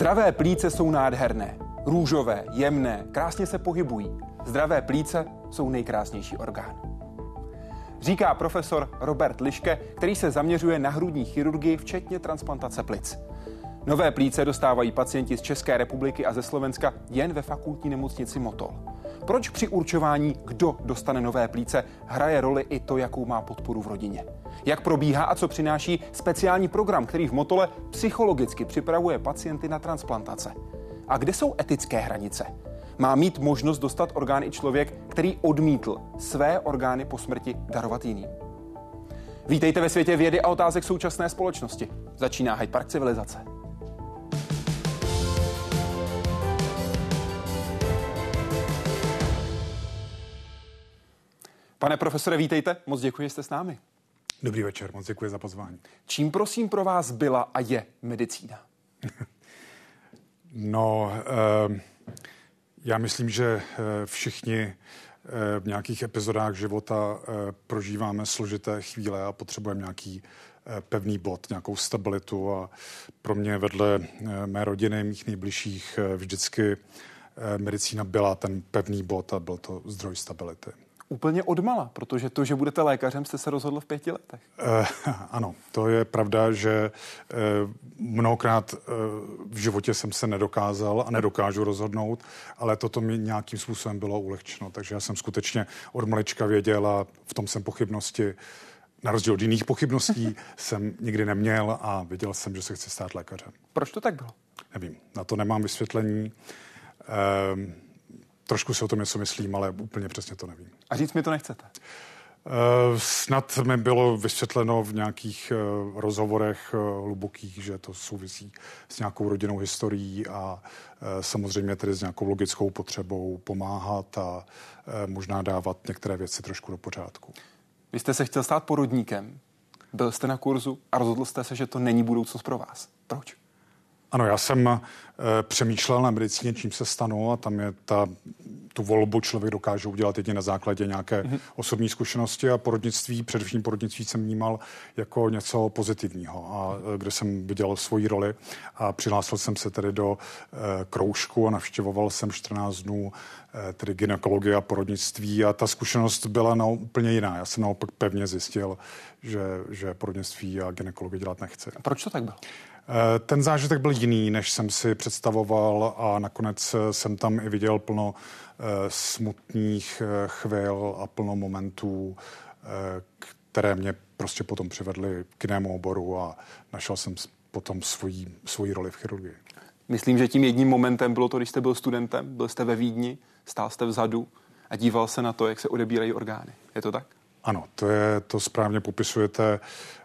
Zdravé plíce jsou nádherné, růžové, jemné, krásně se pohybují. Zdravé plíce jsou nejkrásnější orgán. Říká profesor Robert Liške, který se zaměřuje na hrudní chirurgii, včetně transplantace plic. Nové plíce dostávají pacienti z České republiky a ze Slovenska jen ve fakultní nemocnici Motol. Proč při určování, kdo dostane nové plíce, hraje roli i to, jakou má podporu v rodině? Jak probíhá a co přináší speciální program, který v Motole psychologicky připravuje pacienty na transplantace? A kde jsou etické hranice? Má mít možnost dostat orgán i člověk, který odmítl své orgány po smrti darovat jiným. Vítejte ve světě vědy a otázek současné společnosti. Začíná Hyde Park civilizace. Pane profesore, vítejte. Moc děkuji, že jste s námi. Dobrý večer, moc děkuji za pozvání. Čím prosím pro vás byla a je medicína? no, eh, já myslím, že eh, všichni eh, v nějakých epizodách života eh, prožíváme složité chvíle a potřebujeme nějaký pevný bod, nějakou stabilitu a pro mě vedle mé rodiny, mých nejbližších vždycky medicína byla ten pevný bod a byl to zdroj stability úplně odmala, protože to, že budete lékařem, jste se rozhodl v pěti letech. Uh, ano, to je pravda, že uh, mnohokrát uh, v životě jsem se nedokázal a nedokážu rozhodnout, ale toto mi nějakým způsobem bylo ulehčeno. Takže já jsem skutečně od malička věděl a v tom jsem pochybnosti na rozdíl od jiných pochybností jsem nikdy neměl a věděl jsem, že se chci stát lékařem. Proč to tak bylo? Nevím, na to nemám vysvětlení. Uh, Trošku si o tom něco myslím, ale úplně přesně to nevím. A říct mi to nechcete? Uh, snad mi bylo vysvětleno v nějakých uh, rozhovorech uh, hlubokých, že to souvisí s nějakou rodinnou historií a samozřejmě tedy s nějakou logickou potřebou pomáhat a možná dávat některé věci trošku do pořádku. Vy jste se chtěl stát porodníkem, byl jste na kurzu a rozhodl jste se, že to není budoucnost pro vás. Proč? Ano, já jsem uh, přemýšlel na medicíně, čím se stanu a tam je ta, tu volbu člověk dokáže udělat jedině na základě nějaké mm-hmm. osobní zkušenosti a porodnictví, především porodnictví jsem vnímal jako něco pozitivního a uh, kde jsem viděl svoji roli a přihlásil jsem se tedy do uh, kroužku a navštěvoval jsem 14 dnů uh, tedy gynekologie a porodnictví a ta zkušenost byla na úplně jiná. Já jsem naopak pevně zjistil, že, že porodnictví a gynekologii dělat nechci. A proč to tak bylo? Eh, ten zážitek byl jiný, než jsem si představoval a nakonec eh, jsem tam i viděl plno eh, smutných chvil a plno momentů, které mě prostě potom přivedly k jinému oboru a našel jsem potom svoji, svoji roli v chirurgii. Myslím, že tím jedním momentem bylo to, když jste byl studentem, byl jste ve Vídni, stál jste vzadu a díval se na to, jak se odebírají orgány. Je to tak? Ano, to je, to správně popisujete.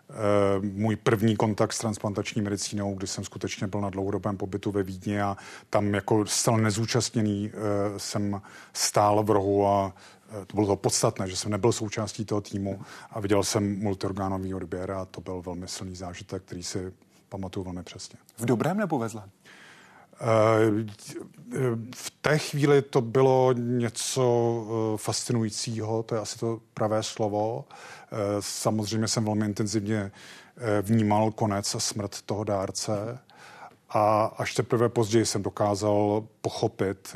Eh, můj první kontakt s transplantační medicínou, kdy jsem skutečně byl na dlouhodobém pobytu ve Vídni a tam jako zcela nezúčastněný eh, jsem stál v rohu a eh, to bylo to podstatné, že jsem nebyl součástí toho týmu a viděl jsem multiorgánový odběr a to byl velmi silný zážitek, který si pamatuju velmi přesně. V dobrém nebo ve zlém? V té chvíli to bylo něco eh, fascinujícího, to je asi to pravé slovo. Eh, samozřejmě jsem velmi intenzivně eh, vnímal konec a smrt toho dárce a až teprve později jsem dokázal pochopit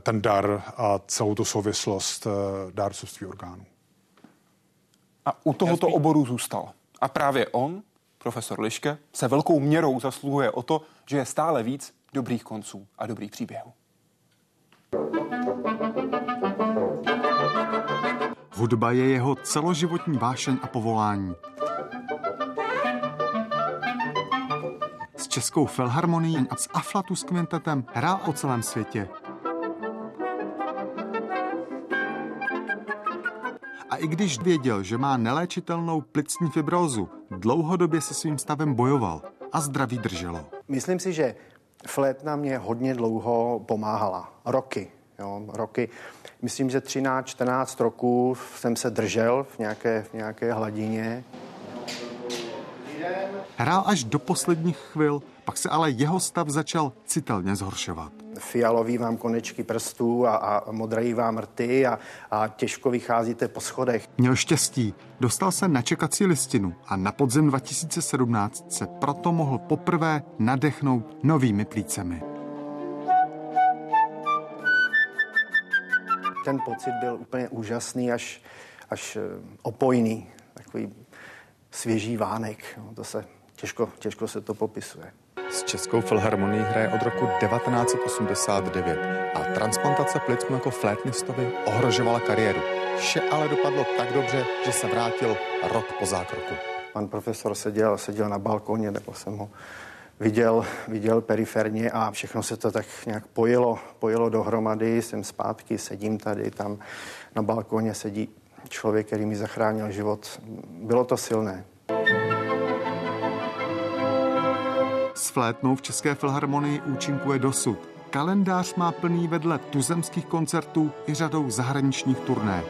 ten dar a celou tu souvislost dárcovství orgánů. A u tohoto oboru zůstal. A právě on profesor Liške se velkou měrou zasluhuje o to, že je stále víc dobrých konců a dobrých příběhů. Hudba je jeho celoživotní vášeň a povolání. S Českou filharmonií a s Aflatus kvintetem hrál o celém světě. A i když věděl, že má neléčitelnou plicní fibrózu, dlouhodobě se svým stavem bojoval a zdraví drželo. Myslím si, že flétna mě hodně dlouho pomáhala. Roky. Jo, roky. Myslím, že 13-14 roků jsem se držel v nějaké, v nějaké hladině. Hrál až do posledních chvil, pak se ale jeho stav začal citelně zhoršovat. Fialový vám konečky prstů a, a modrají vám rty a, a těžko vycházíte po schodech. Měl štěstí, dostal se na čekací listinu a na podzem 2017 se proto mohl poprvé nadechnout novými plícemi. Ten pocit byl úplně úžasný, až, až eh, opojný, takový svěží vánek. No, to se těžko, těžko se to popisuje. S Českou filharmonií hraje od roku 1989 a transplantace plic mu jako flétnistovi ohrožovala kariéru. Vše ale dopadlo tak dobře, že se vrátil rok po zákroku. Pan profesor seděl, seděl na balkoně, nebo jsem ho viděl, viděl periferně a všechno se to tak nějak pojilo, pojilo dohromady. Jsem zpátky, sedím tady, tam na balkoně sedí člověk, který mi zachránil život. Bylo to silné. S flétnou v České filharmonii účinkuje dosud. Kalendář má plný vedle tuzemských koncertů i řadou zahraničních turné.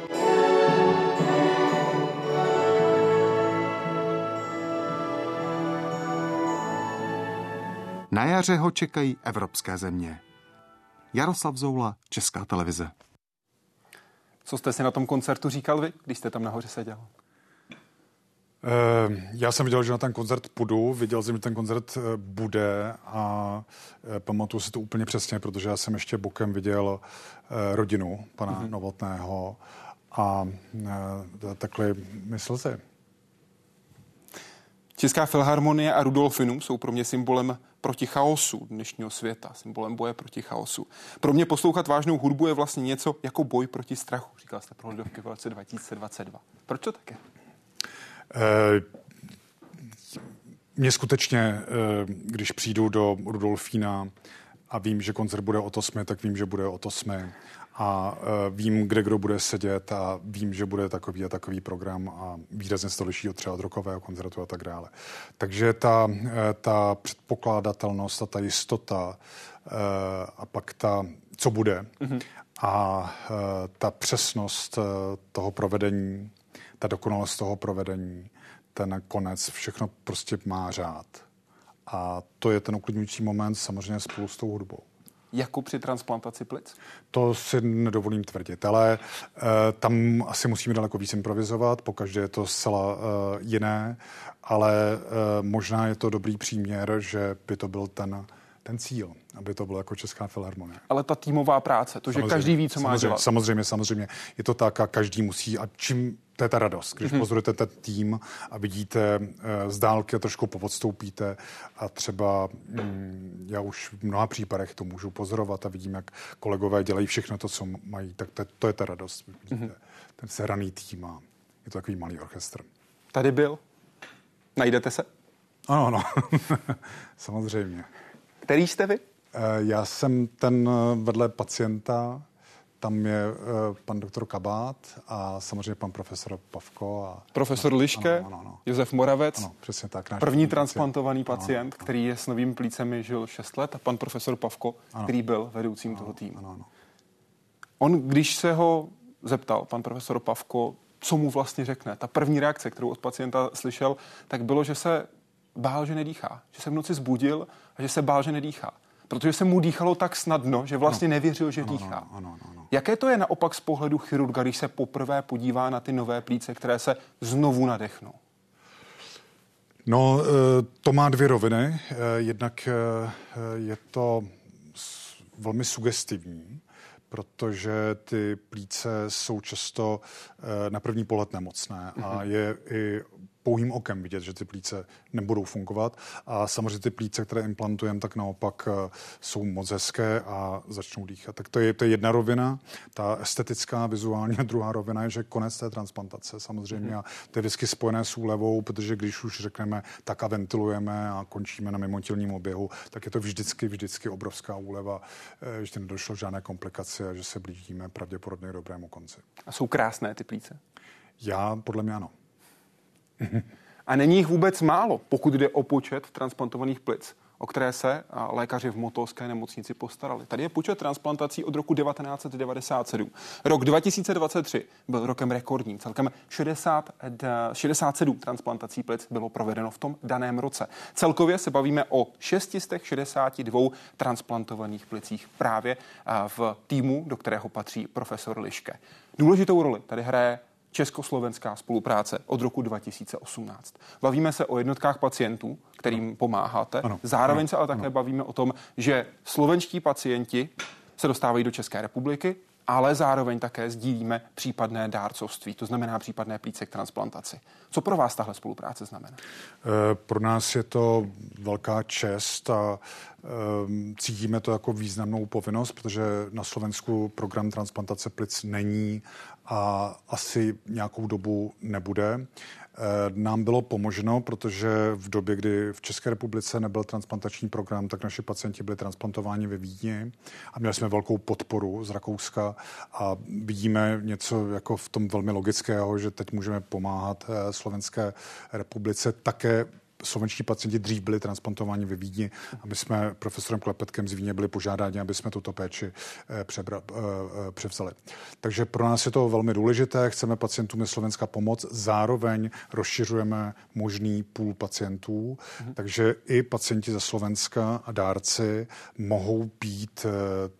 Na jaře ho čekají evropské země. Jaroslav Zoula, Česká televize. Co jste si na tom koncertu říkal vy, když jste tam nahoře seděl? Eh, já jsem viděl, že na ten koncert půjdu, viděl jsem, že ten koncert eh, bude a eh, pamatuju si to úplně přesně, protože já jsem ještě bokem viděl rodinu pana mm-hmm. Novotného a takhle myslel si. Česká filharmonie a Rudolfinum jsou pro mě symbolem proti chaosu dnešního světa, symbolem boje proti chaosu. Pro mě poslouchat vážnou hudbu je vlastně něco jako boj proti strachu, říkal jste pro Lidovky v roce 2022. Proč to také? Mně skutečně, když přijdu do Rudolfína a vím, že koncert bude o tosmi, tak vím, že bude o tosmi a vím, kde kdo bude sedět a vím, že bude takový a takový program a výrazně se to liší od třeba od rokového koncertu a tak dále. Takže ta, ta předpokládatelnost a ta jistota a pak ta, co bude mm-hmm. a ta přesnost toho provedení ta dokonalost toho provedení, ten konec, všechno prostě má řád. A to je ten uklidňující moment samozřejmě spolu s tou hudbou. Jako při transplantaci plic? To si nedovolím tvrdit, ale e, tam asi musíme daleko víc improvizovat, pokaždé je to zcela e, jiné, ale e, možná je to dobrý příměr, že by to byl ten ten cíl, aby to bylo jako Česká filharmonie. Ale ta týmová práce, to, samozřejmě, že každý ví, co má dělat. Samozřejmě, samozřejmě. Je to tak a každý musí a čím to je ta radost, když mm-hmm. pozorujete ten tým a vidíte uh, z dálky a trošku povodstoupíte a třeba mm, já už v mnoha případech to můžu pozorovat a vidím, jak kolegové dělají všechno to, co mají, tak to, to je ta radost. Vidíte, mm-hmm. ten sehraný tým a je to takový malý orchestr. Tady byl? Najdete se? Ano, ano. Samozřejmě. Který jste vy? Eh, já jsem ten eh, vedle pacienta, tam je uh, pan doktor Kabát a samozřejmě pan profesor Pavko. A, profesor Liške, ano, ano, ano. Josef Moravec. Ano, přesně tak. První transplantovaný pacient, pacient ano, který je s novými plícemi žil 6 let a pan profesor Pavko, ano. který byl vedoucím ano, toho týmu. Ano, ano. On, když se ho zeptal, pan profesor Pavko, co mu vlastně řekne, ta první reakce, kterou od pacienta slyšel, tak bylo, že se bál, že nedýchá. Že se v noci zbudil a že se bál, že nedýchá. Protože se mu dýchalo tak snadno, že vlastně no. nevěřil, že ano, dýchá. Ano, ano, ano. Jaké to je naopak z pohledu chirurga, když se poprvé podívá na ty nové plíce, které se znovu nadechnou? No, eh, to má dvě roviny. Eh, jednak eh, je to velmi sugestivní, protože ty plíce jsou často na první pohled nemocné a mhm. je i pouhým okem vidět, že ty plíce nebudou fungovat. A samozřejmě ty plíce, které implantujeme, tak naopak eh, jsou moc hezké a začnou dýchat. Tak to je, to je jedna rovina, ta estetická, vizuální. A druhá rovina je, že konec té transplantace samozřejmě. Mm-hmm. A to je vždycky spojené s úlevou, protože když už řekneme tak a ventilujeme a končíme na mimotělním oběhu, tak je to vždycky, vždycky obrovská úleva, eh, že nedošlo žádné komplikace a že se blížíme pravděpodobně k dobrému konci. A jsou krásné ty plíce? Já podle mě ano. A není jich vůbec málo, pokud jde o počet transplantovaných plic. o které se lékaři v Motolské nemocnici postarali. Tady je počet transplantací od roku 1997. Rok 2023 byl rokem rekordním. Celkem 60, 67 transplantací plic bylo provedeno v tom daném roce. Celkově se bavíme o 662 transplantovaných plicích právě v týmu, do kterého patří profesor Liške. Důležitou roli tady hraje československá spolupráce od roku 2018. Bavíme se o jednotkách pacientů, kterým pomáháte. Ano. Zároveň ano. se ale také ano. bavíme o tom, že slovenští pacienti se dostávají do České republiky, ale zároveň také sdílíme případné dárcovství, to znamená případné plíce k transplantaci. Co pro vás tahle spolupráce znamená? Eh, pro nás je to velká čest a ehm, cítíme to jako významnou povinnost, protože na Slovensku program transplantace plic není a asi nějakou dobu nebude. Eh, nám bylo pomoženo, protože v době, kdy v České republice nebyl transplantační program, tak naši pacienti byli transplantováni ve Vídni a měli jsme velkou podporu z Rakouska a vidíme něco jako v tom velmi logického, že teď můžeme pomáhat eh, Slovenské republice také slovenští pacienti dřív byli transplantováni ve Vídni a my jsme profesorem Klepetkem z Vídně byli požádáni, aby jsme tuto péči eh, přebra, eh, eh, převzali. Takže pro nás je to velmi důležité, chceme pacientům ze Slovenska pomoct, zároveň rozšiřujeme možný půl pacientů, mhm. takže i pacienti ze Slovenska a dárci mohou být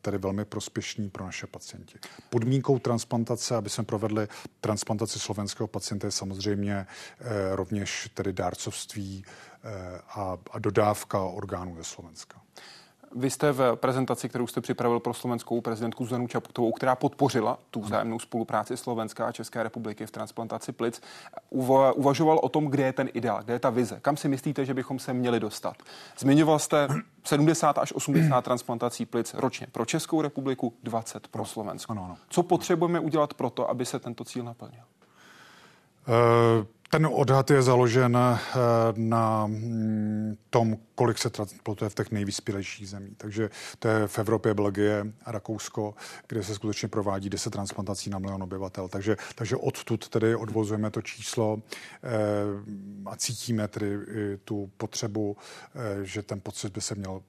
tedy velmi prospěšní pro naše pacienti. Podmínkou transplantace, aby jsme provedli transplantaci slovenského pacienta, je samozřejmě rovněž tedy dárcovství a, a dodávka orgánů ze Slovenska. Vy jste v prezentaci, kterou jste připravil pro slovenskou prezidentku Zuzanu Čaputovou, která podpořila tu vzájemnou spolupráci Slovenska a České republiky v transplantaci plic, uvažoval o tom, kde je ten ideál, kde je ta vize, kam si myslíte, že bychom se měli dostat. Zmiňoval jste 70 až 80 transplantací plic ročně pro Českou republiku, 20 pro Slovensko. Ano, ano. Co potřebujeme udělat pro to, aby se tento cíl naplnil? Uh... Ten odhad je založen eh, na mm, tom, kolik se transplantuje v těch nejvyspělejších zemích. Takže to je v Evropě Belgie a Rakousko, kde se skutečně provádí 10 transplantací na milion obyvatel. Takže, takže odtud tedy odvozujeme to číslo eh, a cítíme tedy tu potřebu, eh, že ten pocit by se měl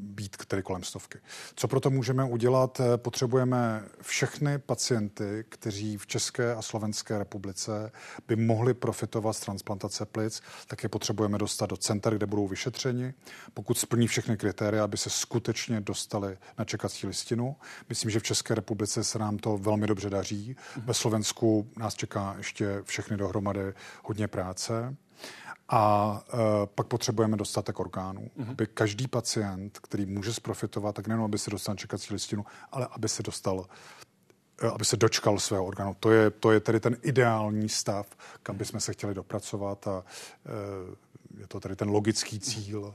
být tedy kolem stovky. Co proto můžeme udělat? Potřebujeme všechny pacienty, kteří v České a Slovenské republice by mohli profitovat z transplantace plic, tak je potřebujeme dostat do center, kde budou vyšetřeni, pokud splní všechny kritéria, aby se skutečně dostali na čekací listinu. Myslím, že v České republice se nám to velmi dobře daří. Ve Slovensku nás čeká ještě všechny dohromady hodně práce. A uh, pak potřebujeme dostatek orgánů, mm-hmm. aby každý pacient, který může zprofitovat, tak nejenom aby se dostal na čekací listinu, ale aby se dostal e, aby se dočkal svého orgánu. To je, to je tedy ten ideální stav, kam bychom se chtěli dopracovat a uh, je to tady ten logický cíl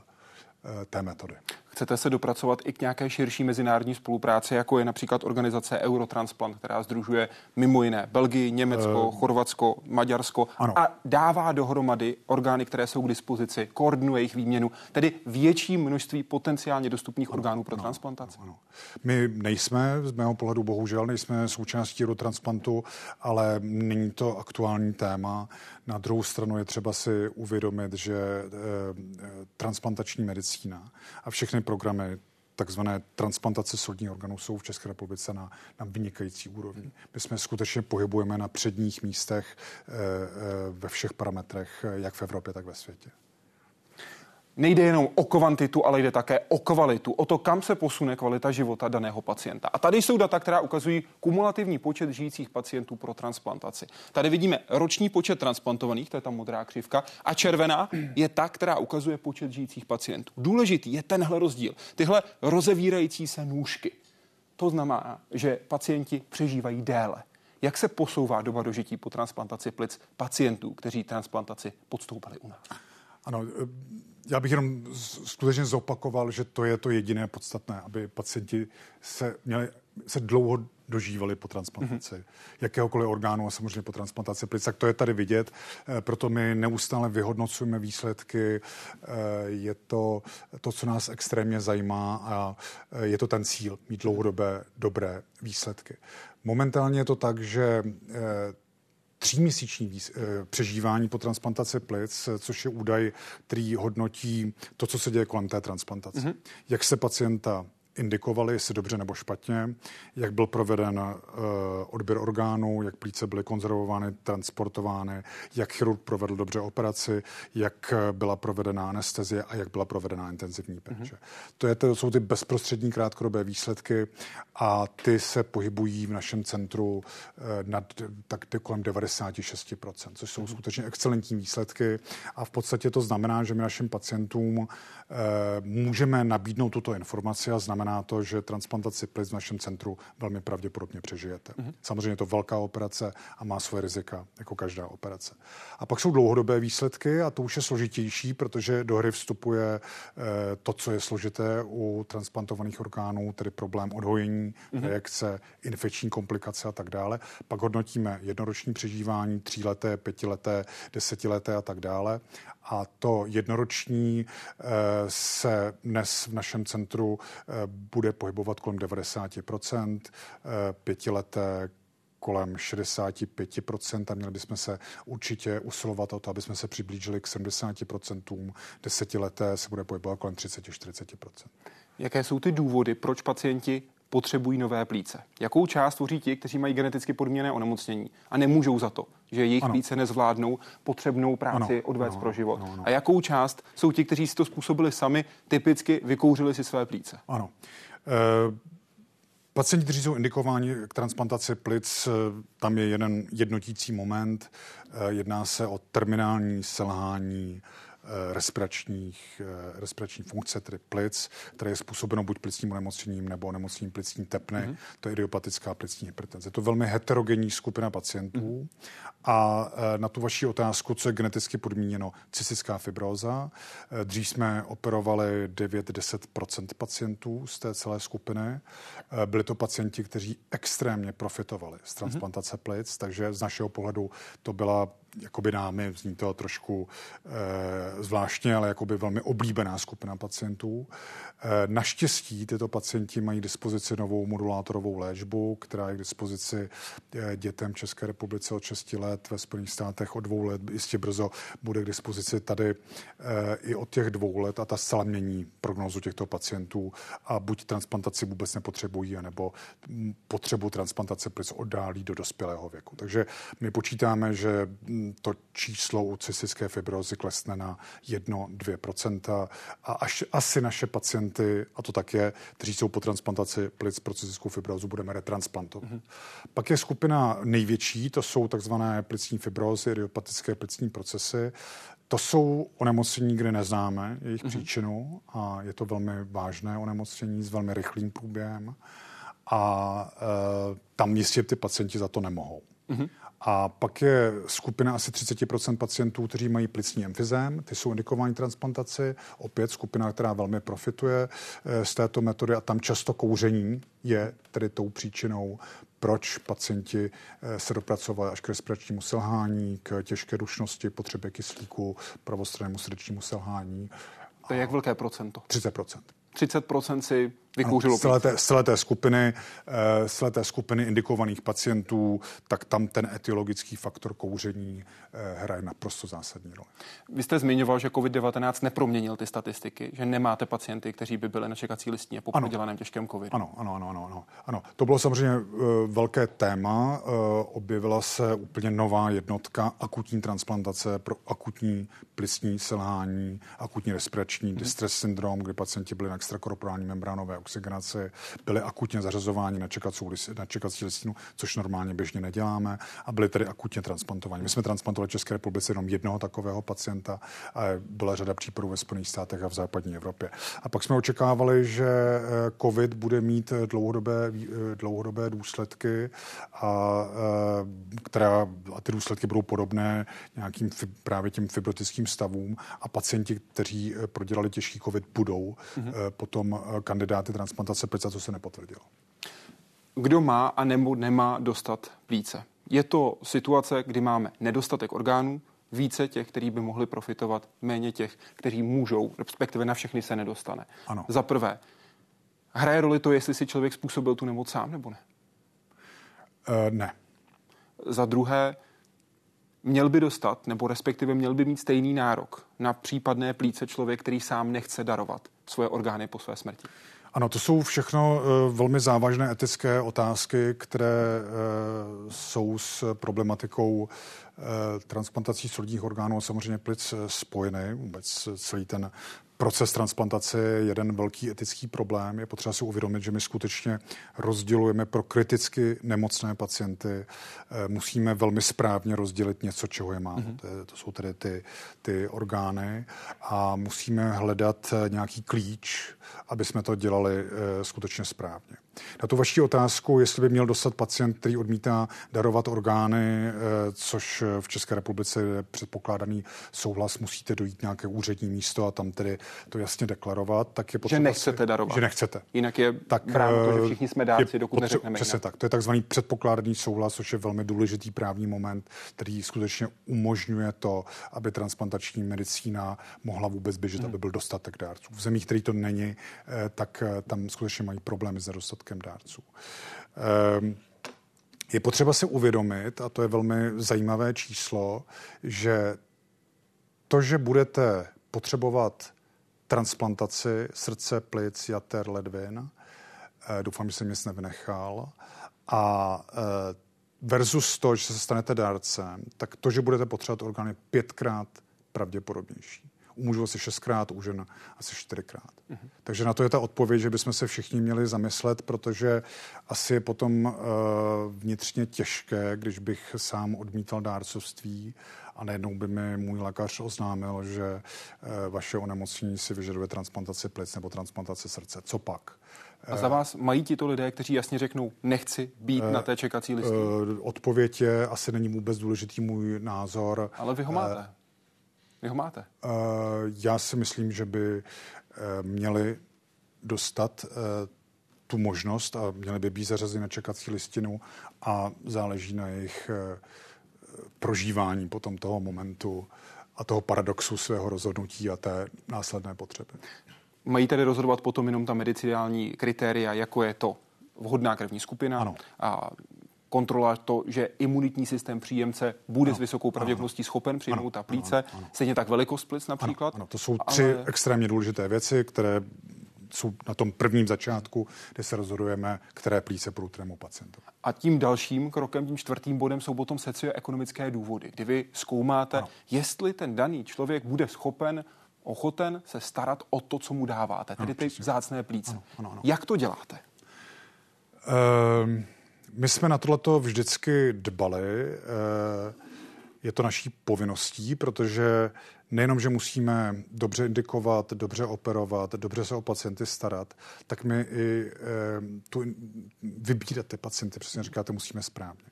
eh, té metody. Chcete se dopracovat i k nějaké širší mezinárodní spolupráci, jako je například organizace Eurotransplant, která združuje mimo jiné Belgii, Německo, uh, Chorvatsko, Maďarsko ano. a dává dohromady orgány, které jsou k dispozici, koordinuje jejich výměnu, tedy větší množství potenciálně dostupných ano, orgánů pro ano, transplantaci. Ano, ano. My nejsme, z mého pohledu bohužel, nejsme součástí Eurotransplantu, ale není to aktuální téma. Na druhou stranu je třeba si uvědomit, že eh, transplantační medicína a všechny programy takzvané transplantace sodních orgánů jsou v České republice na, na vynikající úrovni. My jsme skutečně pohybujeme na předních místech e, e, ve všech parametrech, jak v Evropě, tak ve světě nejde jenom o kvantitu, ale jde také o kvalitu, o to, kam se posune kvalita života daného pacienta. A tady jsou data, která ukazují kumulativní počet žijících pacientů pro transplantaci. Tady vidíme roční počet transplantovaných, to je ta modrá křivka, a červená je ta, která ukazuje počet žijících pacientů. Důležitý je tenhle rozdíl. Tyhle rozevírající se nůžky. To znamená, že pacienti přežívají déle. Jak se posouvá doba dožití po transplantaci plic pacientů, kteří transplantaci podstoupili u nás? Ano, já bych jenom skutečně zopakoval, že to je to jediné podstatné, aby pacienti se, měli, se dlouho dožívali po transplantaci mm-hmm. jakéhokoliv orgánu a samozřejmě po transplantaci plic. Tak to je tady vidět, eh, proto my neustále vyhodnocujeme výsledky. Eh, je to to, co nás extrémně zajímá a eh, je to ten cíl, mít dlouhodobé dobré výsledky. Momentálně je to tak, že tříměsíční eh, přežívání po transplantaci plic, což je údaj, který hodnotí to, co se děje kolem té transplantace. Mm-hmm. Jak se pacienta indikovali, jestli dobře nebo špatně, jak byl proveden uh, odběr orgánů, jak plíce byly konzervovány, transportovány, jak chirurg provedl dobře operaci, jak byla provedena anestezie a jak byla provedena intenzivní péče. Mm-hmm. To, je, to jsou ty bezprostřední krátkodobé výsledky a ty se pohybují v našem centru uh, nad tak kolem 96%, což jsou mm-hmm. skutečně excelentní výsledky a v podstatě to znamená, že my našim pacientům můžeme nabídnout tuto informaci a znamená znamená to, že transplantaci plic v našem centru velmi pravděpodobně přežijete. Mm-hmm. Samozřejmě je to velká operace a má svoje rizika, jako každá operace. A pak jsou dlouhodobé výsledky a to už je složitější, protože do hry vstupuje eh, to, co je složité u transplantovaných orgánů, tedy problém odhojení, mm-hmm. reakce, infekční komplikace a tak dále. Pak hodnotíme jednoroční přežívání, tříleté, pětileté, desetileté a tak dále. A to jednoroční eh, se dnes v našem centru eh, bude pohybovat kolem 90%, eh, pětileté kolem 65% a měli bychom se určitě usilovat o to, aby jsme se přiblížili k 70%, desetileté se bude pohybovat kolem 30-40%. Jaké jsou ty důvody, proč pacienti potřebují nové plíce. Jakou část tvoří ti, kteří mají geneticky podměné onemocnění a nemůžou za to, že jejich ano. plíce nezvládnou potřebnou práci ano, odvést ano, pro život? Ano, ano. A jakou část jsou ti, kteří si to způsobili sami, typicky vykouřili si své plíce? Ano. E- Pacienti, kteří jsou indikováni k transplantaci plic, tam je jeden jednotící moment. Eh, jedná se o terminální selhání Eh, respiračních, eh, respirační funkce, tedy plic, které je způsobeno buď plicním onemocněním nebo onemocněním plicní tepny. Mm-hmm. To je idiopatická plicní hypertenze. Je to velmi heterogenní skupina pacientů. Mm-hmm. A eh, na tu vaši otázku, co je geneticky podmíněno, cystická fibróza. Dřív jsme operovali 9-10% pacientů z té celé skupiny. Byli to pacienti, kteří extrémně profitovali z transplantace mm-hmm. plic, takže z našeho pohledu to byla jakoby námi, zní to trošku e, zvláštně, ale jakoby velmi oblíbená skupina pacientů. E, naštěstí tyto pacienti mají dispozici novou modulátorovou léčbu, která je k dispozici e, dětem České republice od 6 let, ve Spojených státech od dvou let, jistě brzo bude k dispozici tady e, i od těch dvou let a ta zcela mění prognozu těchto pacientů a buď transplantaci vůbec nepotřebují, nebo potřebu transplantace plic oddálí do dospělého věku. Takže my počítáme, že to číslo u cystické fibrozy klesne na 1-2% a až asi naše pacienty, a to tak je, kteří jsou po transplantaci plic pro cystickou fibrozu, budeme retransplantovat. Mm-hmm. Pak je skupina největší, to jsou takzvané plicní fibrozy, idiopatické plicní procesy. To jsou onemocnění, kde neznáme jejich mm-hmm. příčinu a je to velmi vážné onemocnění s velmi rychlým průběhem a e, tam jistě ty pacienti za to nemohou. Mm-hmm. A pak je skupina asi 30% pacientů, kteří mají plicní emfyzém, ty jsou indikováni transplantaci, opět skupina, která velmi profituje eh, z této metody a tam často kouření je tedy tou příčinou, proč pacienti eh, se dopracovali až k respiračnímu selhání, k těžké dušnosti, potřebě kyslíku, pravostrannému srdečnímu selhání. To je jak velké procento? 30%. 30% si vykouřilo. Z celé, té, z, celé té skupiny, eh, z celé té skupiny indikovaných pacientů, tak tam ten etiologický faktor kouření eh, hraje naprosto zásadní roli. Vy jste zmiňoval, že COVID-19 neproměnil ty statistiky, že nemáte pacienty, kteří by byli na čekací listině po prodělaném těžkém COVID. Ano, ano, ano, ano, ano, ano. To bylo samozřejmě uh, velké téma. Objevila se úplně nová jednotka akutní transplantace pro akutní plicní selhání, akutní respirační hmm. distress syndrom, kdy pacienti byli na extrakorporální membránové oxygenaci, byli akutně zařazováni na, čekacou, na čekací listinu, což normálně běžně neděláme, a byli tedy akutně transplantováni. My jsme transplantovali v České republice jenom jednoho takového pacienta a byla řada případů ve Spojených státech a v západní Evropě. A pak jsme očekávali, že eh, COVID bude mít dlouhodobé, eh, dlouhodobé důsledky, a, eh, která, a ty důsledky budou podobné nějakým právě těm fibrotickým stavům a pacienti, kteří prodělali těžký COVID, budou mm-hmm. potom kandidáty transplantace plice, co se nepotvrdilo. Kdo má a nebo nemá dostat více? Je to situace, kdy máme nedostatek orgánů, více těch, kteří by mohli profitovat, méně těch, kteří můžou, respektive na všechny se nedostane. Ano. Za prvé, hraje roli to, jestli si člověk způsobil tu nemoc sám nebo ne? Uh, ne. Za druhé, měl by dostat, nebo respektive měl by mít stejný nárok na případné plíce člověk, který sám nechce darovat svoje orgány po své smrti? Ano, to jsou všechno uh, velmi závažné etické otázky, které uh, jsou s problematikou uh, transplantací solidních orgánů a samozřejmě plic spojeny. Vůbec celý ten proces transplantace je jeden velký etický problém. Je potřeba si uvědomit, že my skutečně rozdělujeme pro kriticky nemocné pacienty. Eh, musíme velmi správně rozdělit něco, čeho je málo. Mm-hmm. To, to jsou tedy ty, ty orgány a musíme hledat eh, nějaký klíč, aby jsme to dělali eh, skutečně správně. Na tu vaši otázku, jestli by měl dostat pacient, který odmítá darovat orgány, což v České republice je předpokládaný souhlas, musíte dojít nějaké úřední místo a tam tedy to jasně deklarovat, tak je potřeba... Že nechcete darovat. Že nechcete. Jinak je tak, bráno to, že eh, všichni jsme dárci, dokud potře- neřekneme Přesně jinak. tak. To je takzvaný předpokládaný souhlas, což je velmi důležitý právní moment, který skutečně umožňuje to, aby transplantační medicína mohla vůbec běžet, hmm. aby byl dostatek dárců. V zemích, který to není, eh, tak eh, tam skutečně mají problémy s nedostatkem dárců. Ehm, je potřeba si uvědomit, a to je velmi zajímavé číslo, že to, že budete potřebovat transplantaci srdce, plic, jater, ledvin. Eh, doufám, že jsem nic nevynechal. A eh, versus to, že se stanete dárcem, tak to, že budete potřebovat orgány pětkrát pravděpodobnější. U mužů asi šestkrát, u žen asi čtyřikrát. Mm-hmm. Takže na to je ta odpověď, že bychom se všichni měli zamyslet, protože asi je potom uh, vnitřně těžké, když bych sám odmítal dárcovství a najednou by mi můj lékař oznámil, že eh, vaše onemocnění si vyžaduje transplantaci plic nebo transplantaci srdce. Co pak? A za vás mají ti to lidé, kteří jasně řeknou, nechci být na té čekací listě? Eh, odpověď je, asi není vůbec důležitý můj názor. Ale vy ho máte. Eh, vy ho máte. Já si myslím, že by měli dostat tu možnost a měli by být zařazeni na čekací listinu a záleží na jejich prožívání potom toho momentu a toho paradoxu svého rozhodnutí a té následné potřeby. Mají tedy rozhodovat potom jenom ta medicinální kritéria, jako je to vhodná krevní skupina ano. a kontrola to, že imunitní systém příjemce bude ano. s vysokou pravděpodobností schopen přijmout ta plíce, ano. Ano. stejně tak velikost plic například. Ano. Ano. To jsou tři ale... extrémně důležité věci, které jsou na tom prvním začátku, kde se rozhodujeme, které plíce budou kterému pacientovi. A tím dalším krokem, tím čtvrtým bodem jsou potom socioekonomické důvody, kdy vy zkoumáte, ano. jestli ten daný člověk bude schopen ochoten se starat o to, co mu dáváte, tedy ano, ty vzácné plíce. Ano, ano, ano. Jak to děláte? Uh, my jsme na tohleto vždycky dbali. Uh, je to naší povinností, protože nejenom, že musíme dobře indikovat, dobře operovat, dobře se o pacienty starat, tak my i e, tu, vybírat ty pacienty, přesně říkáte, musíme správně.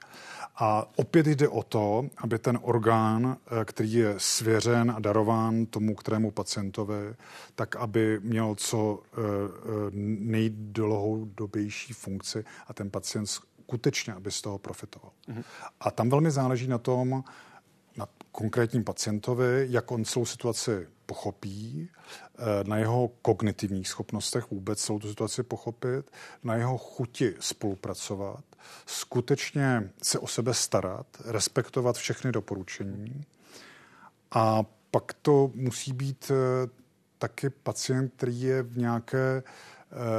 A opět jde o to, aby ten orgán, eh, který je svěřen a darován tomu, kterému pacientovi, tak aby měl co nejdlouhodobější funkci a ten pacient skutečně, aby z toho profitoval. Mm-hmm. A tam velmi záleží na tom, na konkrétním pacientovi, jak on celou situaci pochopí, eh, na jeho kognitivních schopnostech vůbec celou tu situaci pochopit, na jeho chuti spolupracovat, skutečně se o sebe starat, respektovat všechny doporučení a pak to musí být eh, taky pacient, který je v nějaké Eh,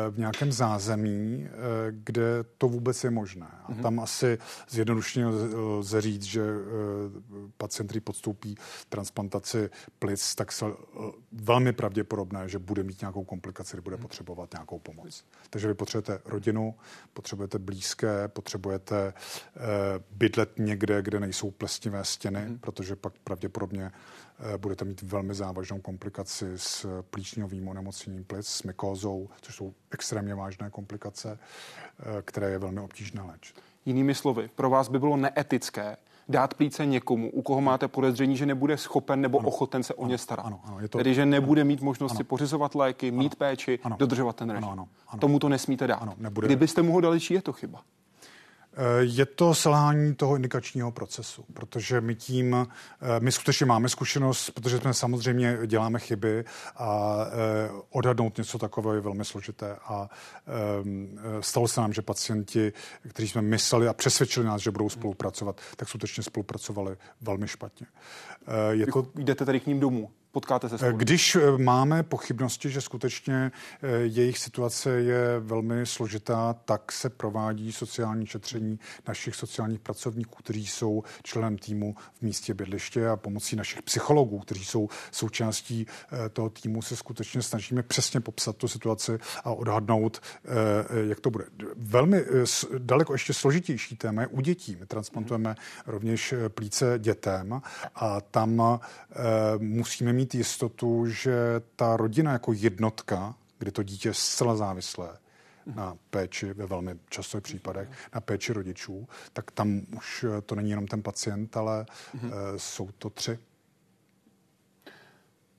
v nějakém zázemí, eh, kde to vůbec je možné. A mm-hmm. tam asi zjednodušeně lze říct, že eh, pacient, který podstoupí transplantaci plic, tak se velmi pravděpodobné, že bude mít nějakou komplikaci, bude mm-hmm. potřebovat nějakou pomoc. Takže vy potřebujete rodinu, potřebujete blízké, potřebujete bydlet někde, kde nejsou plesnivé stěny, mm-hmm. protože pak pravděpodobně Eh, budete mít velmi závažnou komplikaci s plíčňovým onemocněním plic, s mykózou, což jsou extrémně vážné komplikace, eh, které je velmi obtížné léčit. Jinými slovy, pro vás by bylo neetické dát plíce někomu, u koho máte podezření, že nebude schopen nebo ano, ochoten se o ně starat. Ano, ano, je to, Tedy, že nebude mít možnost ano, si pořizovat léky, ano, mít péči, ano, dodržovat ten režim. Ano, ano, ano, Tomu to nesmíte dát. Ano, nebude. Kdybyste mu ho dali, či je to chyba? Je to selhání toho indikačního procesu, protože my tím, eh, my skutečně máme zkušenost, protože jsme samozřejmě děláme chyby a eh, odhadnout něco takového je velmi složité a ehm, stalo se nám, že pacienti, kteří jsme mysleli a přesvědčili nás, že budou spolupracovat, tak skutečně spolupracovali velmi špatně. Je to... Jdete tady k ním domů? Potkáte se spolu? Když eh, máme pochybnosti, že skutečně eh, jejich situace je velmi složitá, tak se provádí sociální šetření našich sociálních pracovníků, kteří jsou členem týmu v místě bydliště a pomocí našich psychologů, kteří jsou součástí eh, toho týmu, se skutečně snažíme přesně popsat tu situaci a odhadnout, jak to bude. Velmi daleko ještě složitější téma je u dětí. My transplantujeme rovněž plíce dětem a tam musíme mít mít jistotu, že ta rodina jako jednotka, kdy to dítě je zcela závislé na péči ve velmi častých případech, na péči rodičů, tak tam už to není jenom ten pacient, ale mm-hmm. jsou to tři.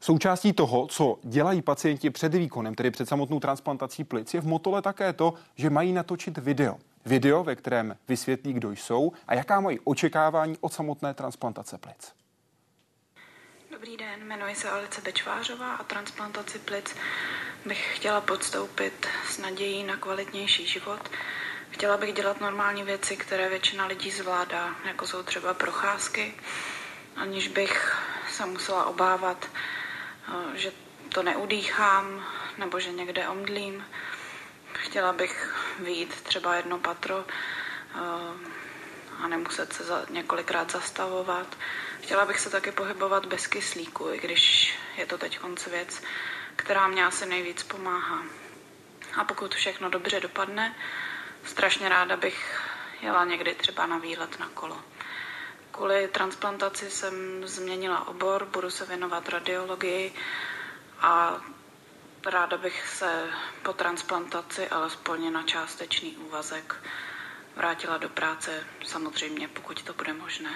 Součástí toho, co dělají pacienti před výkonem, tedy před samotnou transplantací plic, je v Motole také to, že mají natočit video. Video, ve kterém vysvětlí, kdo jsou a jaká mají očekávání od samotné transplantace plic. Dobrý den, jmenuji se Alice Bečvářová a transplantaci plic bych chtěla podstoupit s nadějí na kvalitnější život. Chtěla bych dělat normální věci, které většina lidí zvládá, jako jsou třeba procházky, aniž bych se musela obávat, eh, že to neudýchám nebo že někde omdlím. Chtěla bych vyjít třeba jedno patro eh, a nemuset se několikrát zastavovat. Chtěla bych se taky pohybovat bez kyslíku, i když je to teď konc věc, která mě asi nejvíc pomáhá. A pokud všechno dobře dopadne, strašně ráda bych jela někdy třeba na výlet na kolo. Kvůli transplantaci jsem změnila obor, budu se věnovat radiologii a ráda bych se po transplantaci alespoň na částečný úvazek vrátila do práce, samozřejmě, pokud to bude možné.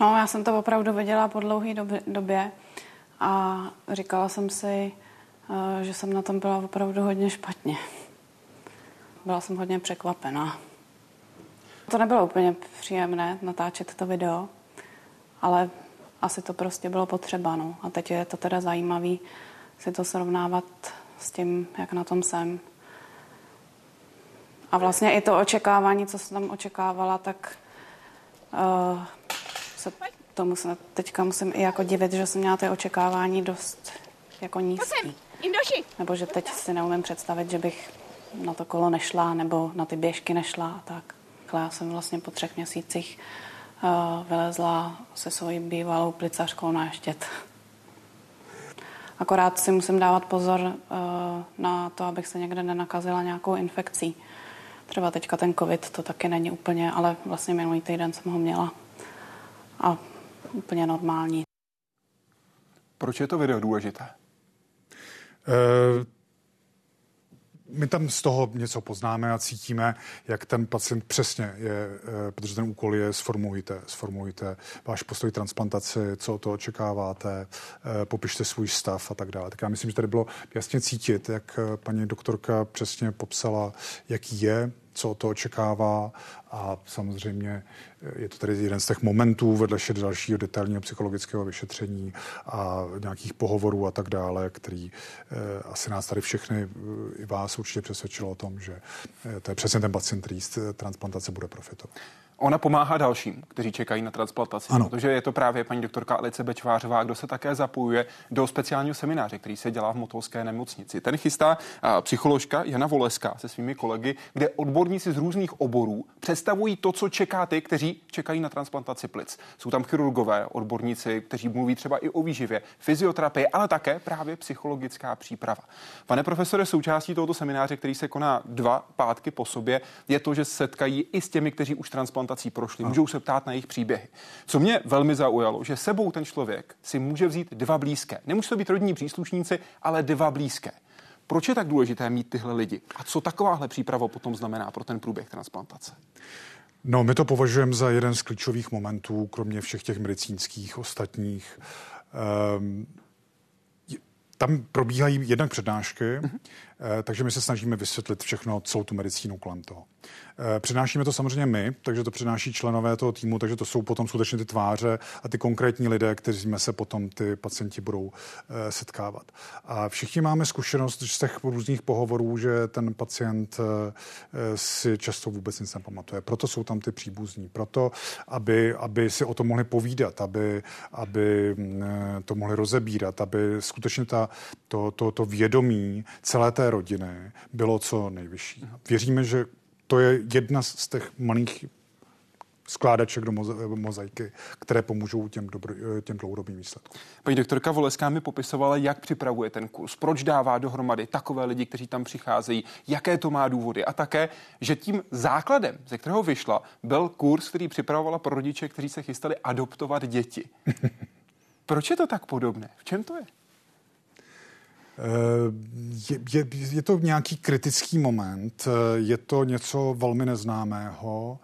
No, já jsem to opravdu viděla po dlouhé době a říkala jsem si, eh, že jsem na tom byla opravdu hodně špatně. Byla jsem hodně překvapená. To nebylo úplně příjemné natáčet to video, ale asi to prostě bylo potřeba. No. A teď je to teda zajímavý si to srovnávat s tím, jak na tom jsem. A vlastně i to očekávání, co jsem tam očekávala, tak uh, se tomu se teďka musím i jako divit, že jsem měla ty očekávání dost jako nízký. Nebo že teď si neumím představit, že bych na to kolo nešla, nebo na ty běžky nešla a tak. Já jsem vlastně po třech měsících uh, vylezla se svojí bývalou plicařkou na ještět. Akorát si musím dávat pozor uh, na to, abych se někde nenakazila nějakou infekcí. Třeba teďka ten covid to taky není úplně, ale vlastně minulý týden jsem ho měla a úplně normální. Proč je to video důležité? Uh, my tam z toho něco poznáme a cítíme, jak ten pacient přesně je, eh, protože ten úkol je sformulujte, sformulujte váš postoj transplantaci, co to očekáváte, eh, popište svůj stav a tak dále. Tak já myslím, že tady bylo jasně cítit, jak paní doktorka přesně popsala, jaký je co to očekává a samozřejmě je to tady jeden z těch momentů vedle dalšího detailního psychologického vyšetření a nějakých pohovorů a tak dále, který eh, asi nás tady všechny eh, i vás určitě přesvědčilo o tom, že eh, to je přesně ten pacient, který z transplantace bude profitovat. Ona pomáhá dalším, kteří čekají na transplantaci, ano. protože je to právě paní doktorka Alice Bečvářová, kdo se také zapojuje do speciálního semináře, který se dělá v Motolské nemocnici. Ten chystá psycholožka Jana Voleska se svými kolegy, kde odborníci z různých oborů představují to, co čeká ty, kteří čekají na transplantaci plic. Jsou tam chirurgové, odborníci, kteří mluví třeba i o výživě, fyzioterapii, ale také právě psychologická příprava. Pane profesore, součástí tohoto semináře, který se koná dva pátky po sobě, je to, že setkají i s těmi, kteří už transplantaci transplantací prošli, můžou se ptát na jejich příběhy. Co mě velmi zaujalo, že sebou ten člověk si může vzít dva blízké. Nemusí to být rodní příslušníci, ale dva blízké. Proč je tak důležité mít tyhle lidi? A co takováhle příprava potom znamená pro ten průběh transplantace? No, my to považujeme za jeden z klíčových momentů, kromě všech těch medicínských ostatních. Um, tam probíhají jednak přednášky, mm-hmm. takže my se snažíme vysvětlit všechno, celou tu medicínu kolem toho. Přinášíme to samozřejmě my, takže to přináší členové toho týmu, takže to jsou potom skutečně ty tváře a ty konkrétní lidé, kteří se potom ty pacienti budou setkávat. A všichni máme zkušenost z těch různých pohovorů, že ten pacient si často vůbec nic nepamatuje. Proto jsou tam ty příbuzní, proto, aby, aby si o tom mohli povídat, aby, aby mm, to mohli rozebírat, aby skutečně ta, to, to, to vědomí celé té rodiny bylo co nejvyšší. Věříme, že to je jedna z těch malých skládaček do mozaiky, které pomůžou těm, dobro, těm dlouhodobým výsledkům. Paní doktorka Voleská mi popisovala, jak připravuje ten kurz, proč dává dohromady takové lidi, kteří tam přicházejí, jaké to má důvody a také, že tím základem, ze kterého vyšla, byl kurz, který připravovala pro rodiče, kteří se chystali adoptovat děti. proč je to tak podobné? V čem to je? Je, je, je to nějaký kritický moment, je to něco velmi neznámého.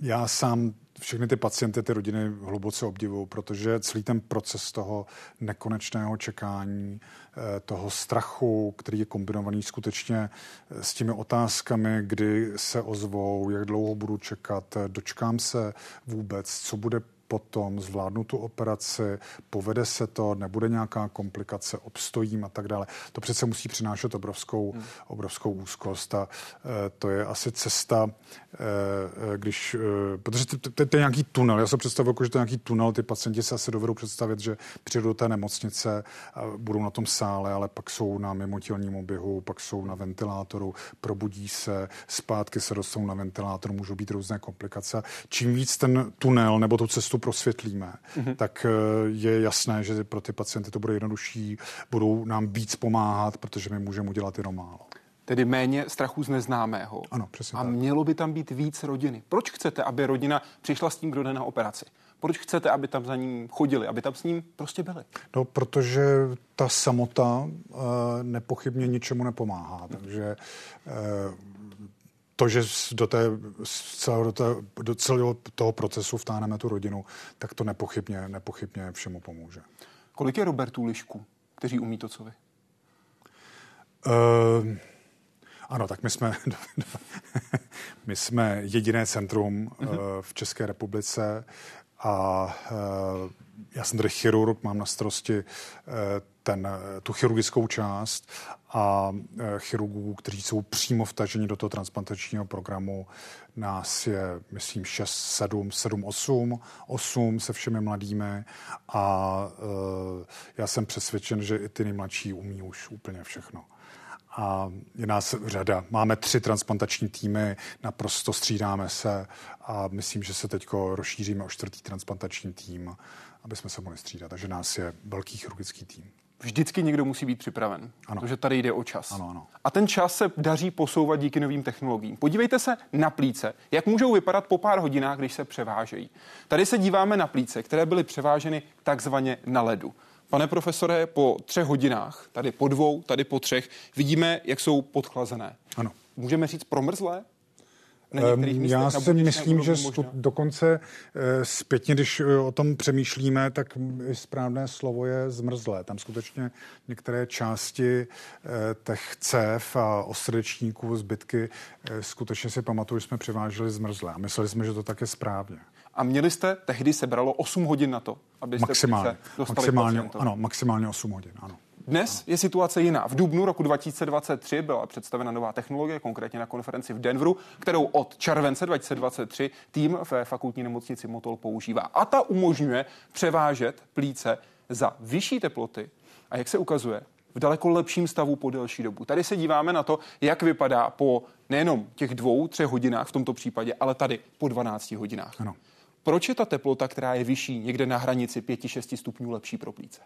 Já sám všechny ty pacienty, ty rodiny hluboce obdivuju, protože celý ten proces toho nekonečného čekání, eh, toho strachu, který je kombinovaný skutečně eh, s těmi otázkami, kdy se ozvou, jak dlouho budu čekat, eh, dočkám se vůbec, co bude potom, zvládnu tu operaci, povede se to, nebude nějaká komplikace, obstojím a tak dále. To přece musí přinášet obrovskou, hmm. obrovskou úzkost a e, to je asi cesta, e, když, e, protože to, to, to je nějaký tunel, já se představuji, jako, že to je nějaký tunel, ty pacienti se asi dovedou představit, že přijdou do té nemocnice, a budou na tom sále, ale pak jsou na mimotělním oběhu, pak jsou na ventilátoru, probudí se, zpátky se dostanou na ventilátor, můžou být různé komplikace. Čím víc ten tunel nebo tu cestu prosvětlíme, mm-hmm. tak eh, je jasné, že pro ty pacienty to bude jednodušší, budou nám víc pomáhat, protože my můžeme udělat jenom málo. Tedy méně strachu z neznámého. Ano, přesně A tak. mělo by tam být víc rodiny. Proč chcete, aby rodina přišla s tím, kdo jde na operaci? Proč chcete, aby tam za ním chodili, aby tam s ním prostě byli? No, protože ta samota uh, nepochybně ničemu nepomáhá. Takže uh, to, že do, té, celého, do, té, do celého toho procesu vtáneme tu rodinu, tak to nepochybně, nepochybně všemu pomůže. Kolik je Robertů lišků, kteří umí to, co vy? Uh, ano, tak my jsme, my jsme jediné centrum uh-huh. uh, v České republice a uh, já jsem tady chirurg, mám na starosti uh, ten, tu chirurgickou část a e, chirurgů, kteří jsou přímo vtaženi do toho transplantačního programu, nás je, myslím, 6, 7, 7, 8, 8 se všemi mladými a uh, já jsem přesvědčen, že i ty nejmladší umí už úplně všechno a je nás řada. Máme tři transplantační týmy, naprosto střídáme se a myslím, že se teď rozšíříme o čtvrtý transplantační tým, aby jsme se mohli střídat. Takže nás je velký chirurgický tým vždycky někdo musí být připraven, ano. protože tady jde o čas. Ano, ano. A ten čas se daří posouvat díky novým technologiím. Podívejte se na plíce, jak můžou vypadat po pár hodinách, když se převážejí. Tady se díváme na plíce, které byly převáženy takzvaně na ledu. Pane profesore, po třech hodinách, tady po dvou, tady po třech, vidíme, jak jsou podchlazené. Ano. Můžeme říct promrzlé? Já si myslím, že stu, dokonce eh, zpětně, když eh, o tom přemýšlíme, tak správné slovo je zmrzlé. Tam skutečně některé části eh, těch cév a osrdečníků, zbytky, skutečně si pamatuju, že jsme převáželi zmrzlé. A mysleli jsme, že to tak je správně. A měli jste, tehdy sebralo 8 hodin na to, abyste maximálně, dostali maximálně, Ano, maximálně 8 hodin, ano. Dnes je situace jiná. V dubnu roku 2023 byla představena nová technologie, konkrétně na konferenci v Denveru, kterou od července 2023 tým ve fakultní nemocnici Motol používá. A ta umožňuje převážet plíce za vyšší teploty a jak se ukazuje, v daleko lepším stavu po delší dobu. Tady se díváme na to, jak vypadá po nejenom těch dvou, třech hodinách v tomto případě, ale tady po 12 hodinách. Ano. Proč je ta teplota, která je vyšší, někde na hranici 5-6 stupňů lepší pro plíce?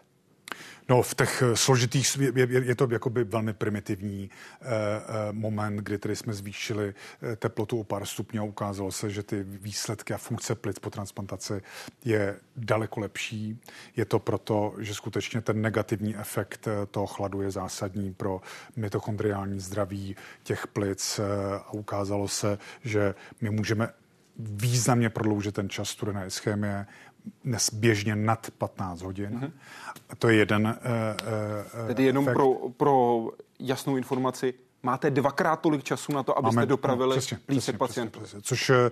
No, v těch eh, složitých, je, je to jakoby velmi primitivní eh, eh, moment, kdy tedy jsme zvýšili eh, teplotu o pár stupňů a ukázalo se, že ty výsledky a funkce plic po transplantaci je daleko lepší. Je to proto, že skutečně ten negativní efekt toho chladu je zásadní pro mitochondriální zdraví těch plic a ukázalo se, že my můžeme významně prodloužit ten čas studené ischémie, dnes běžně nad 15 hodin. Mm-hmm. To je jeden uh, Tedy jenom pro, pro jasnou informaci, máte dvakrát tolik času na to, abyste Máme, dopravili no, přesně, pacientů. Přesně, přesně. Což e,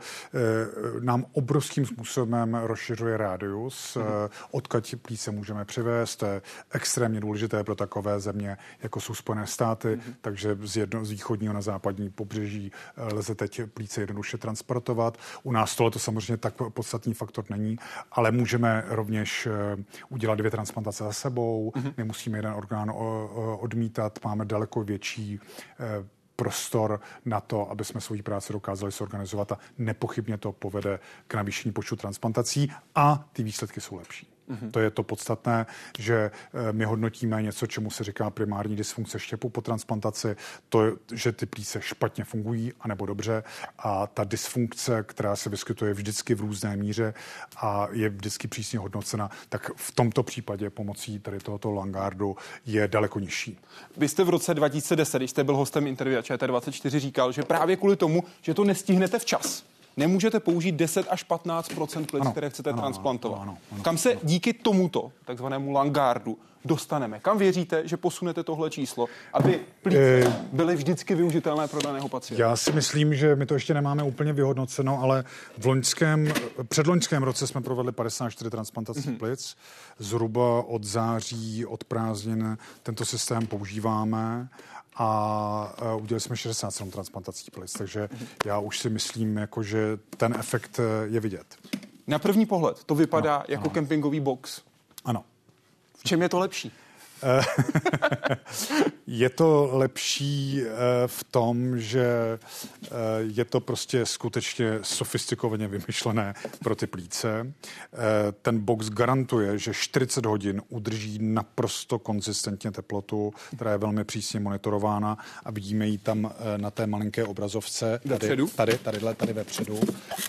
nám obrovským způsobem rozšiřuje rádius, mm-hmm. odkud plíce můžeme přivést. To je extrémně důležité pro takové země, jako jsou Spojené státy, mm-hmm. takže z, jedno, z východního na západní pobřeží lze teď plíce jednoduše transportovat. U nás tohle to samozřejmě tak podstatný faktor není, ale můžeme rovněž udělat dvě transplantace za sebou, mm-hmm. nemusíme jeden orgán odmítat, máme daleko větší Eh, prostor na to, aby jsme svoji práci dokázali zorganizovat a nepochybně to povede k navýšení počtu transplantací a ty výsledky jsou lepší. Mm-hmm. To je to podstatné, že eh, my hodnotíme něco, čemu se říká primární dysfunkce štěpu po transplantaci, to, že ty plíce špatně fungují, anebo dobře. A ta dysfunkce, která se vyskytuje vždycky v různé míře a je vždycky přísně hodnocena, tak v tomto případě pomocí tady tohoto Langardu je daleko nižší. Vy jste v roce 2010, když jste byl hostem interview ČT24, říkal, že právě kvůli tomu, že to nestihnete včas, nemůžete použít 10 až 15% plic, ano, které chcete ano, transplantovat. Ano, ano, ano, Kam se díky tomuto takzvanému Langardu dostaneme? Kam věříte, že posunete tohle číslo, aby plíce eh, byly vždycky využitelné pro daného pacienta? Já si myslím, že my to ještě nemáme úplně vyhodnoceno, ale v loňském, předloňském roce jsme provedli 54 transplantací mm-hmm. plic. Zhruba od září, od prázdnin tento systém používáme a uh, udělali jsme 67 transplantací plic, takže já už si myslím, jako, že ten efekt e, je vidět. Na první pohled to vypadá ano, jako ano. kempingový box. Ano. V čem je to lepší? je to lepší eh, v tom, že eh, je to prostě skutečně sofistikovaně vymyšlené pro ty plíce. Eh, ten box garantuje, že 40 hodin udrží naprosto konzistentně teplotu, která je velmi přísně monitorována a vidíme ji tam na té malinké obrazovce. Tady, tady, tady, tady, tady vepředu.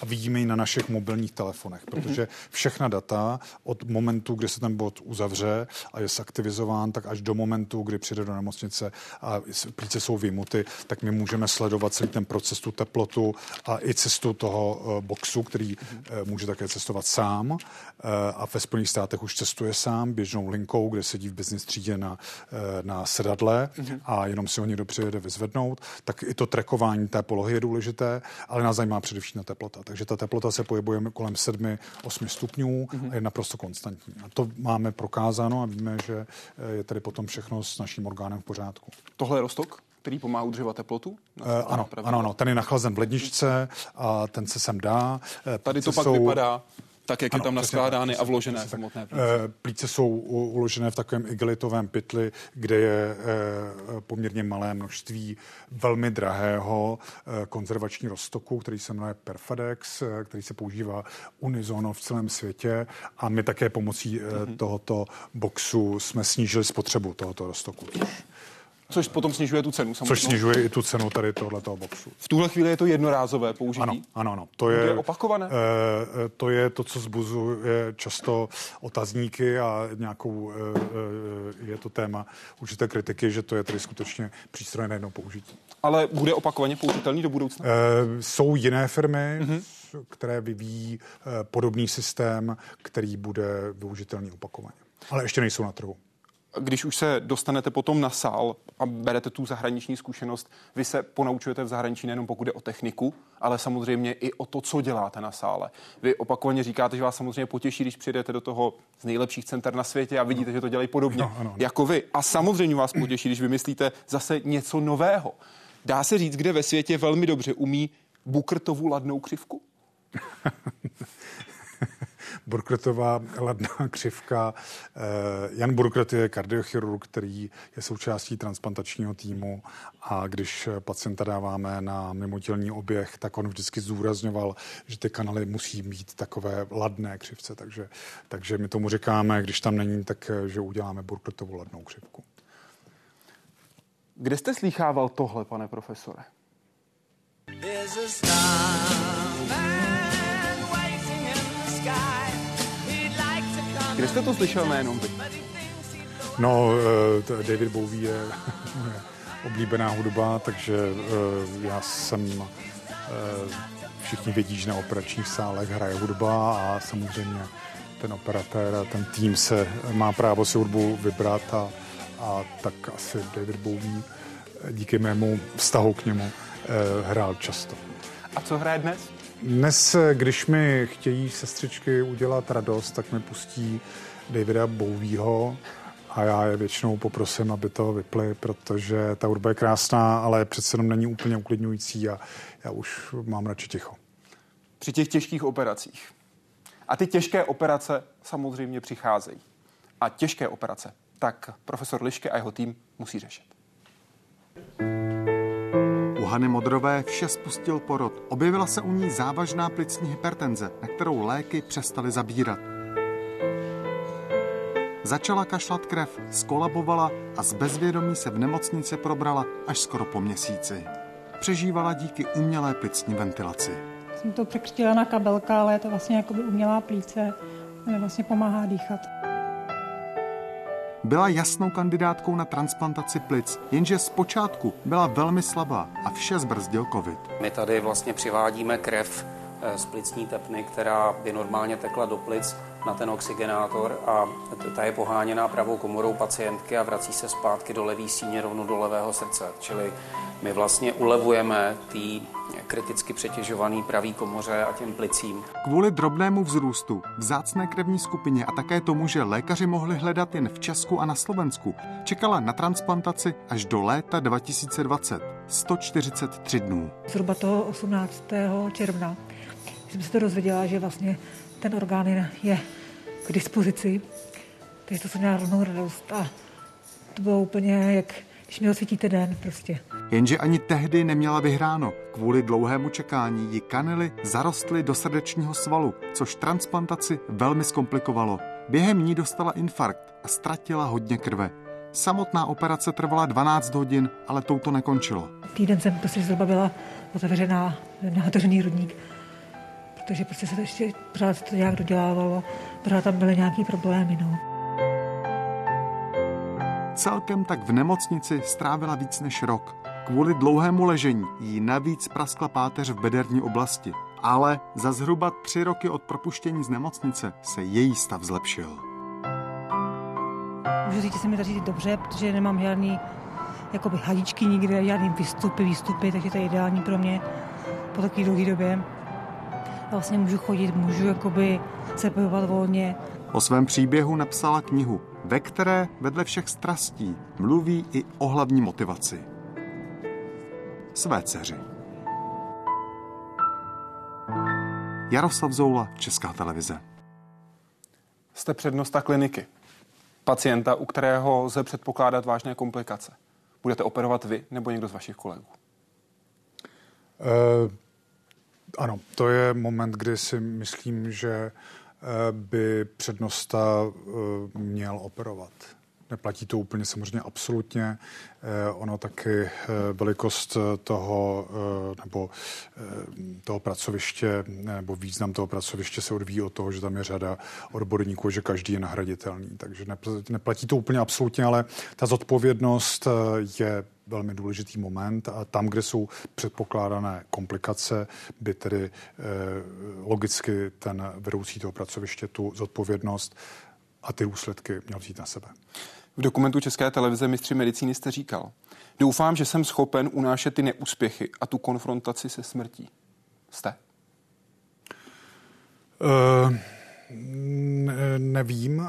A vidíme ji na našich mobilních telefonech, protože mhm. všechna data od momentu, kdy se ten bod uzavře a je zaktivizován, sledován, tak až do momentu, kdy přijde do nemocnice a plíce jsou vymuty, tak my můžeme sledovat celý ten proces, tu teplotu a i cestu toho eh, boxu, který mm-hmm. může také cestovat sám. Eh, a ve Spojených státech už cestuje sám běžnou linkou, kde sedí v business třídě na, na sedadle mm-hmm. a jenom si ho někdo přijede vyzvednout. Tak i to trekování té polohy je důležité, ale nás zajímá především na teplota. Takže ta teplota se pohybuje kolem 7-8 stupňů a je naprosto konstantní. A to máme prokázáno a víme, že je tady potom všechno s naším orgánem v pořádku. Tohle je rostok? který pomáhá udržovat teplotu? Uh, ano, ano, ano, ten je nachlazen v ledničce a ten se sem dá. Tady to pak jsou... vypadá tak, jak ano, je tam naskládány a vložené přesně, samotné plíce. Eh, plíce jsou uložené v takovém igelitovém pytli, kde je eh, poměrně malé množství velmi drahého eh, konzervační roztoku, který se jmenuje Perfadex, který se používá unizono v celém světě a my také pomocí mm-hmm. tohoto boxu jsme snížili spotřebu tohoto roztoku. Což potom snižuje tu cenu. Samozřejmě. Což snižuje i tu cenu tady tohoto boxu. V tuhle chvíli je to jednorázové použití? Ano, ano, ano. To je, je opakované? E, to je to, co zbuzuje často otazníky a nějakou, e, je to téma určité kritiky, že to je tedy skutečně přístroj na jedno použití. Ale bude opakovaně použitelný do budoucna? E, jsou jiné firmy, mm-hmm které vyvíjí podobný systém, který bude využitelný opakovaně. Ale ještě nejsou na trhu když už se dostanete potom na sál a berete tu zahraniční zkušenost, vy se ponaučujete v zahraničí nejenom pokud jde o techniku, ale samozřejmě i o to, co děláte na sále. Vy opakovaně říkáte, že vás samozřejmě potěší, když přijdete do toho z nejlepších center na světě a vidíte, že to dělají podobně no, ano, ano. jako vy. A samozřejmě vás potěší, když vymyslíte zase něco nového. Dá se říct, kde ve světě velmi dobře umí Bukrtovu ladnou křivku? Burkretová ladná křivka. Eh, Jan Burkret je kardiochirurg, který je součástí transplantačního týmu a když pacienta dáváme na mimotělní oběh, tak on vždycky zdůrazňoval, že ty kanály musí mít takové ladné křivce, takže, takže my tomu říkáme, když tam není, tak eh, že uděláme Burkretovu ladnou křivku. Kde jste slýchával tohle, pane profesore? There's a star Kde jste to slyšel nejenom vy? No, uh, David Bowie je oblíbená hudba, takže uh, já jsem, uh, všichni vědí, že na operačních sálech hraje hudba a samozřejmě ten operatér a ten tým se má právo si hudbu vybrat a, a tak asi David Bowie díky mému vztahu k němu hrál často. A co hraje dnes? Dnes, když mi chtějí sestřičky udělat radost, tak mi pustí Davida Bowieho a já je většinou poprosím, aby to vypli, protože ta hudba je krásná, ale přece jenom není úplně uklidňující a já už mám radši ticho. Při těch těžkých operacích. A ty těžké operace samozřejmě přicházejí. A těžké operace tak profesor Liške a jeho tým musí řešit. U Hany Modrové vše spustil porod. Objevila se u ní závažná plicní hypertenze, na kterou léky přestaly zabírat. Začala kašlat krev, skolabovala a z bezvědomí se v nemocnici probrala až skoro po měsíci. Přežívala díky umělé plicní ventilaci. Jsem to překřtila na kabelka, ale je to vlastně jako umělá plíce, vlastně pomáhá dýchat. Byla jasnou kandidátkou na transplantaci plic, jenže zpočátku byla velmi slabá a vše zbrzdil covid. My tady vlastně přivádíme krev eh, z plicní tepny, která by normálně tekla do plic na ten oxygenátor a ta je poháněná pravou komorou pacientky a vrací se zpátky do levý síně rovno do levého srdce. Čili my vlastně ulevujeme tý kriticky přetěžovaný pravý komoře a těm plicím. Kvůli drobnému vzrůstu, vzácné krevní skupině a také tomu, že lékaři mohli hledat jen v Česku a na Slovensku, čekala na transplantaci až do léta 2020. 143 dnů. Zhruba toho 18. června jsem se to dozvěděla, že vlastně ten orgán je k dispozici. Takže to jsem měla rovnou radost a to bylo úplně jak když mi osvítíte den prostě. Jenže ani tehdy neměla vyhráno. Kvůli dlouhému čekání ji kanely zarostly do srdečního svalu, což transplantaci velmi zkomplikovalo. Během ní dostala infarkt a ztratila hodně krve. Samotná operace trvala 12 hodin, ale touto nekončilo. Týden jsem prostě zhruba byla otevřená na otevřený rudník, protože prostě se to ještě pořád to nějak dodělávalo, pořád tam byly nějaké problémy. No. Celkem tak v nemocnici strávila víc než rok. Kvůli dlouhému ležení jí navíc praskla páteř v bederní oblasti. Ale za zhruba tři roky od propuštění z nemocnice se její stav zlepšil. Můžu říct, že se mi daří dobře, protože nemám žádný jakoby hadičky nikde, žádný výstupy, výstupy, takže to je ideální pro mě po takové dlouhé době. Vlastně můžu chodit, můžu jakoby se pohybovat volně. O svém příběhu napsala knihu ve které vedle všech strastí mluví i o hlavní motivaci. Své dceři. Jaroslav Zoula, Česká televize. Jste přednosta kliniky. Pacienta, u kterého lze předpokládat vážné komplikace. Budete operovat vy nebo někdo z vašich kolegů? Uh, ano, to je moment, kdy si myslím, že by přednosta eh, měl operovat. Neplatí to úplně samozřejmě absolutně. Eh, ono taky eh, velikost toho nebo toho pracoviště nebo význam toho pracoviště se odvíjí od toho, že tam je řada odborníků, že každý je nahraditelný. Takže neplatí to úplně absolutně, ale ta zodpovědnost je velmi důležitý moment a tam, kde jsou předpokládané komplikace, by tedy eh, logicky ten vedoucí toho pracoviště tu zodpovědnost a ty důsledky měl vzít na sebe. V dokumentu České televize mistři medicíny jste říkal, doufám, že jsem schopen unášet ty neúspěchy a tu konfrontaci se smrtí. Jste? Uh, ne, nevím. Uh,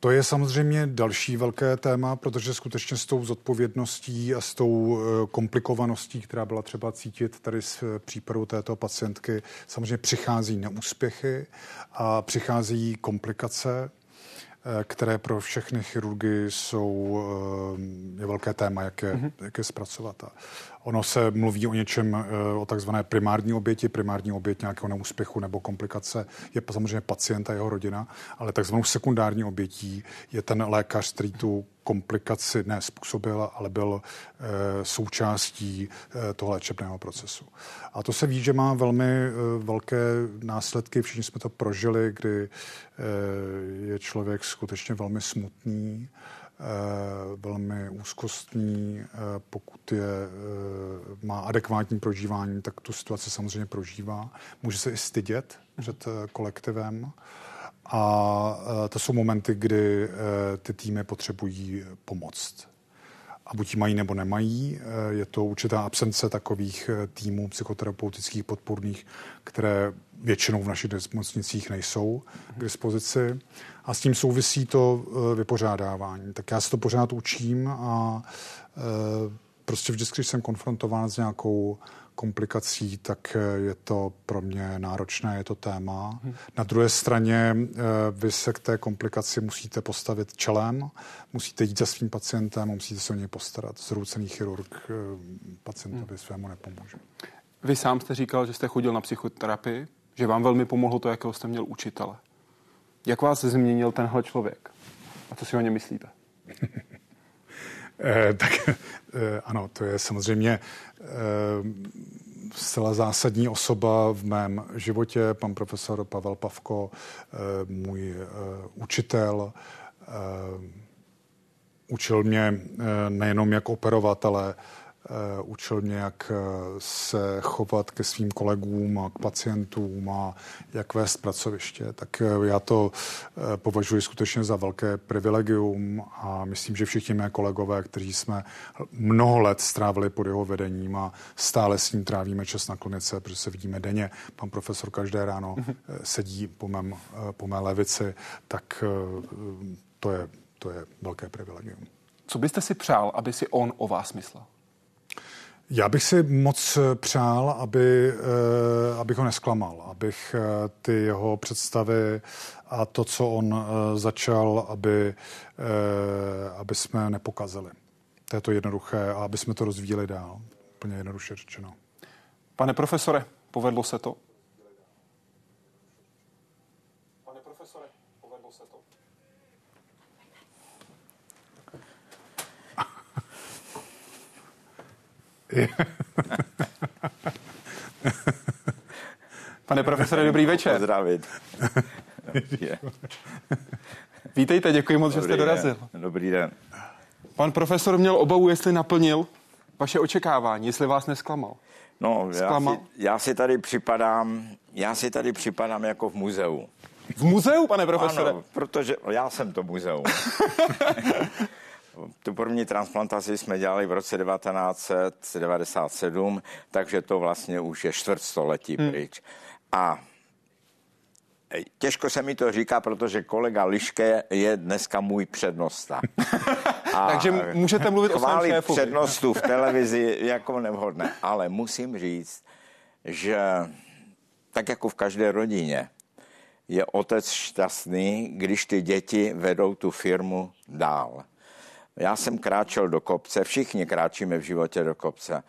to je samozřejmě další velké téma, protože skutečně s tou zodpovědností a s tou eh, komplikovaností, která byla třeba cítit tady z eh, případu této pacientky, samozřejmě přichází neúspěchy a přichází komplikace, eh, které pro všechny chirurgy jsou je velké téma, jak je, mm-hmm. jak je zpracovat. Ono se mluví o něčem, eh, o takzvané primární oběti, primární oběť nějakého neúspěchu nebo komplikace je samozřejmě pacient a jeho rodina, ale takzvanou sekundární obětí je ten lékař, který tu komplikaci nespůsobil, ale byl e, součástí e, toho léčebného procesu. A to se ví, že má velmi e, velké následky. Všichni jsme to prožili, kdy e, je člověk skutečně velmi smutný, Eh, velmi úzkostní, eh, pokud je, eh, má adekvátní prožívání, tak tu situaci samozřejmě prožívá. Může se i stydět před kolektivem A to jsou momenty, kdy ty týmy potřebují pomoc a buď ji mají nebo nemají. Je to určitá absence takových týmů psychoterapeutických podporných, které většinou v našich nemocnicích nejsou k dispozici. A s tím souvisí to vypořádávání. Tak já se to pořád učím a prostě vždycky, když jsem konfrontován s nějakou komplikací, tak eh, je to pro mě náročné, je to téma. Hmm. Na druhé straně eh, vy se k té komplikaci musíte postavit čelem, musíte jít za svým pacientem, musíte se o něj postarat. Zroucený chirurg eh, pacientovi hmm. svému nepomůže. Vy sám jste říkal, že jste chodil na psychoterapii, že vám velmi pomohlo to, jakého jste měl učitele. Jak vás změnil tenhle člověk? A co si o něm myslíte? Eh, tak eh, ano, to je samozřejmě eh, zcela zásadní osoba v mém životě, pan profesor Pavel Pavko, můj učitel, učil mě nejenom jak operovat, ale Eh, učil mě, jak eh, se chovat ke svým kolegům a k pacientům a jak vést pracoviště. Tak eh, já to považuji skutečně za velké privilegium a myslím, že všichni mé kolegové, kteří jsme mnoho let strávili pod jeho vedením a stále s ním trávíme čas na klinice, protože se vidíme denně. Pan profesor každé ráno mm-hmm. sedí po, mém, po mé levici, tak to je, to je velké privilegium. Co byste si přál, aby si on o vás myslel? Já bych si moc eh, přál, aby, eh, abych ho nesklamal, abych eh, ty jeho představy a to, co on začal, aby, aby jsme nepokazili. To je to jednoduché a aby jsme to rozvíjeli dál. Úplně jednoduše řečeno. Pane profesore, povedlo se to? Pane profesore, dobrý večer. Pozdravit. Vítejte, děkuji moc, dobrý že jste dorazil. Den. Dobrý den. Pan profesor měl obavu, jestli naplnil vaše očekávání, jestli vás nesklamal. No, já si, já si tady připadám, já si tady připadám jako v muzeu. V muzeu, pane profesore? Ano, protože já jsem to muzeum. Tu první transplantaci jsme dělali v roce 1997, takže to vlastně už je čtvrtstoletí hmm. pryč. A Těžko se mi to říká, protože kolega Liške je dneska můj přednosta. A Takže můžete mluvit o svém šéfovi. přednostu v televizi jako nevhodné. Ale musím říct, že tak jako v každé rodině je otec šťastný, když ty děti vedou tu firmu dál. Já jsem kráčel do kopce, všichni kráčíme v životě do kopce,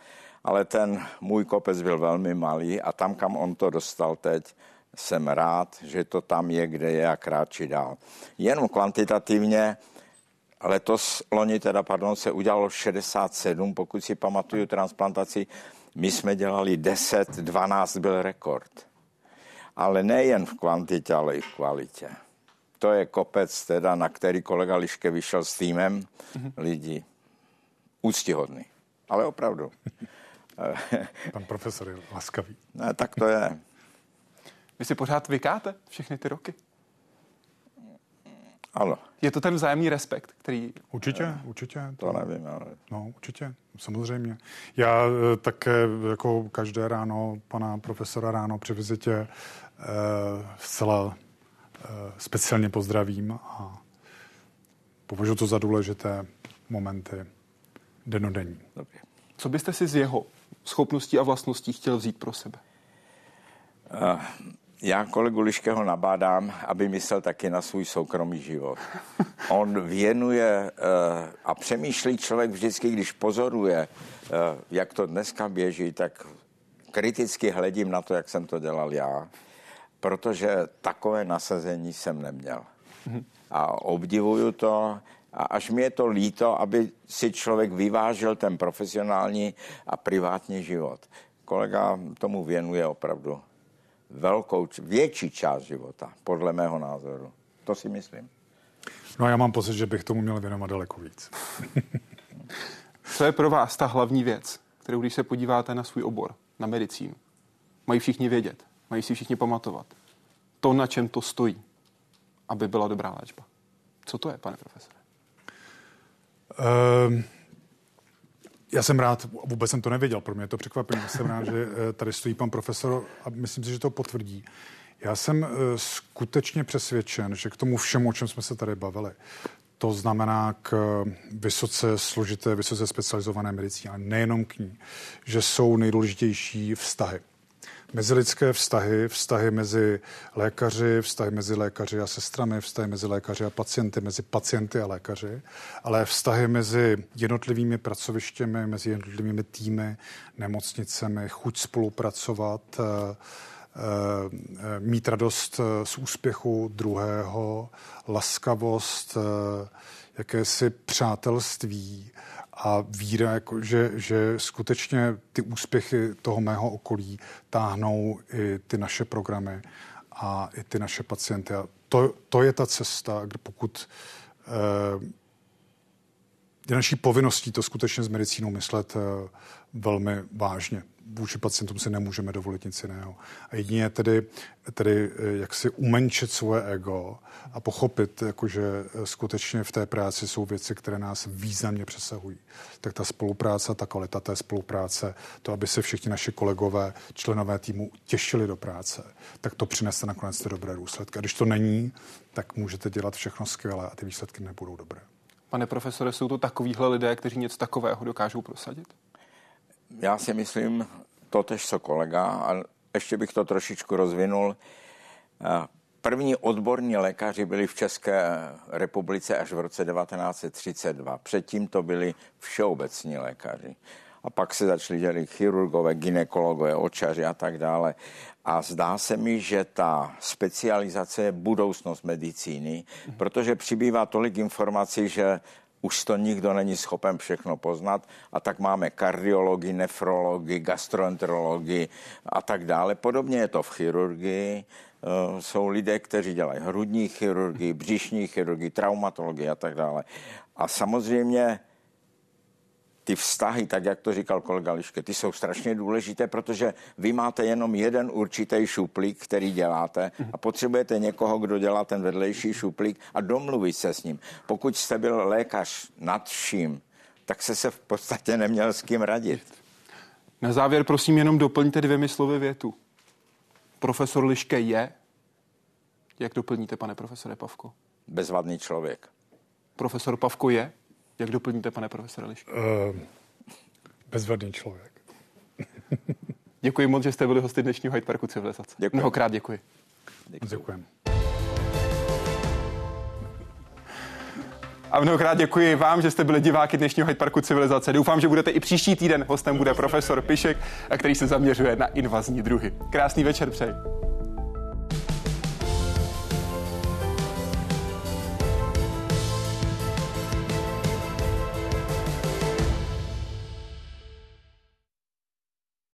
ale ten můj kopec byl velmi malý a tam, kam on to dostal teď, jsem rád, že to tam je, kde je a kráčí dál. Jenom kvantitativně letos, loni teda, pardon, se udělalo 67, pokud si pamatuju transplantaci, my jsme dělali 10, 12 byl rekord. Ale nejen v kvantitě, ale i v kvalitě to je kopec, teda, na který kolega Liške vyšel s týmem mm-hmm. lidí. Úctihodný. Ale opravdu. Pan profesor je laskavý. Ne, tak to je. Vy si pořád vykáte všechny ty roky? Ano. Je to ten vzájemný respekt, který... Určitě, uh, určitě. To nevím, ale... No, určitě, samozřejmě. Já eh, také jako každé ráno pana profesora ráno při vizitě uh, zcela Eh, speciálně pozdravím a považuji to za důležité momenty denodenní. Dobře. Co byste si z jeho schopností a vlastností chtěl vzít pro sebe? Uh, já kolegu Liškého nabádám, aby myslel taky na svůj soukromý život. On věnuje uh, a přemýšlí člověk vždycky, když pozoruje, uh, jak to dneska běží, tak kriticky hledím na to, jak jsem to dělal já protože takové nasazení jsem neměl. A obdivuju to a až mi je to líto, aby si člověk vyvážil ten profesionální a privátní život. Kolega tomu věnuje opravdu velkou, větší část života, podle mého názoru. To si myslím. No a já mám pocit, že bych tomu měl věnovat daleko víc. Co je pro vás ta hlavní věc, kterou když se podíváte na svůj obor, na medicínu, mají všichni vědět? Mají si všichni pamatovat. To, na čem to stojí. aby byla dobrá léčba? Co to je, pane profesore? Um... Já jsem rád, vůbec jsem to nevěděl, pro mě je to překvapení, jsem rád, že eh, tady stojí pan profesor a myslím si, že to potvrdí. Já jsem eh, skutečně přesvědčen, že k tomu všemu, o čem jsme se tady bavili, to znamená k eh, vysoce složité, vysoce specializované medicíně, ale nejenom k ní, že jsou nejdůležitější vztahy mezilidské vztahy, vztahy mezi lékaři, vztahy mezi lékaři a sestrami, vztahy mezi lékaři a pacienty, mezi pacienty a lékaři, ale vztahy mezi jednotlivými pracovištěmi, mezi jednotlivými týmy, nemocnicemi, chuť spolupracovat, eh, eh, mít radost eh, z úspěchu druhého, laskavost, jakési přátelství a víra, jako, že, že skutečně ty úspěchy toho mého okolí táhnou i ty naše programy a i ty naše pacienty. A to, to je ta cesta, kde pokud eh, je naší povinností to skutečně s medicínou myslet eh, velmi vážně vůči pacientům si nemůžeme dovolit nic jiného. A jedině tedy, tedy eh, jak si umenčit svoje ego a pochopit, jako že eh, skutečně v té práci jsou věci, které nás významně přesahují. Tak ta spolupráce, ta kvalita té spolupráce, to, aby se všichni naši kolegové, členové týmu těšili do práce, tak to přinese nakonec ty dobré důsledky. A když to není, tak můžete dělat všechno skvěle a ty výsledky nebudou dobré. Pane profesore, jsou to takovýhle lidé, kteří něco takového dokážou prosadit? Já si myslím to tež co kolega, a ještě bych to trošičku rozvinul. První odborní lékaři byli v České republice až v roce 1932. Předtím to byli všeobecní lékaři. A pak se začali dělit chirurgové, ginekologové, očaři a tak dále. A zdá se mi, že ta specializace je budoucnost medicíny, protože přibývá tolik informací, že už to nikdo není schopen všechno poznat a tak máme kardiologii, nefrologii, gastroenterologii a tak dále. Podobně je to v chirurgii. Eh, jsou lidé, kteří dělají hrudní chirurgii, břišní chirurgii, traumatologii a tak dále. A samozřejmě ty vztahy, tak jak to říkal kolega Liške, ty jsou strašně důležité, protože vy máte jenom jeden určitý šuplík, který děláte a potřebujete někoho, kdo dělá ten vedlejší šuplík a domluvit se s ním. Pokud jste byl lékař nad vším, tak se se v podstatě neměl s kým radit. Na závěr prosím jenom doplňte dvěmi slovy větu. Profesor Liške je, jak doplníte, pane profesore Pavko? Bezvadný člověk. Profesor Pavko je? Jak doplníte, pane profesore Liško? Uh, bezvadný člověk. děkuji moc, že jste byli hosty dnešního Hyde Parku Civilizace. Děkuji. Mnohokrát děkuji. Děkuji. A mnohokrát děkuji vám, že jste byli diváky dnešního Hyde Parku Civilizace. Doufám, že budete i příští týden. Hostem bude profesor Pišek, který se zaměřuje na invazní druhy. Krásný večer přeji.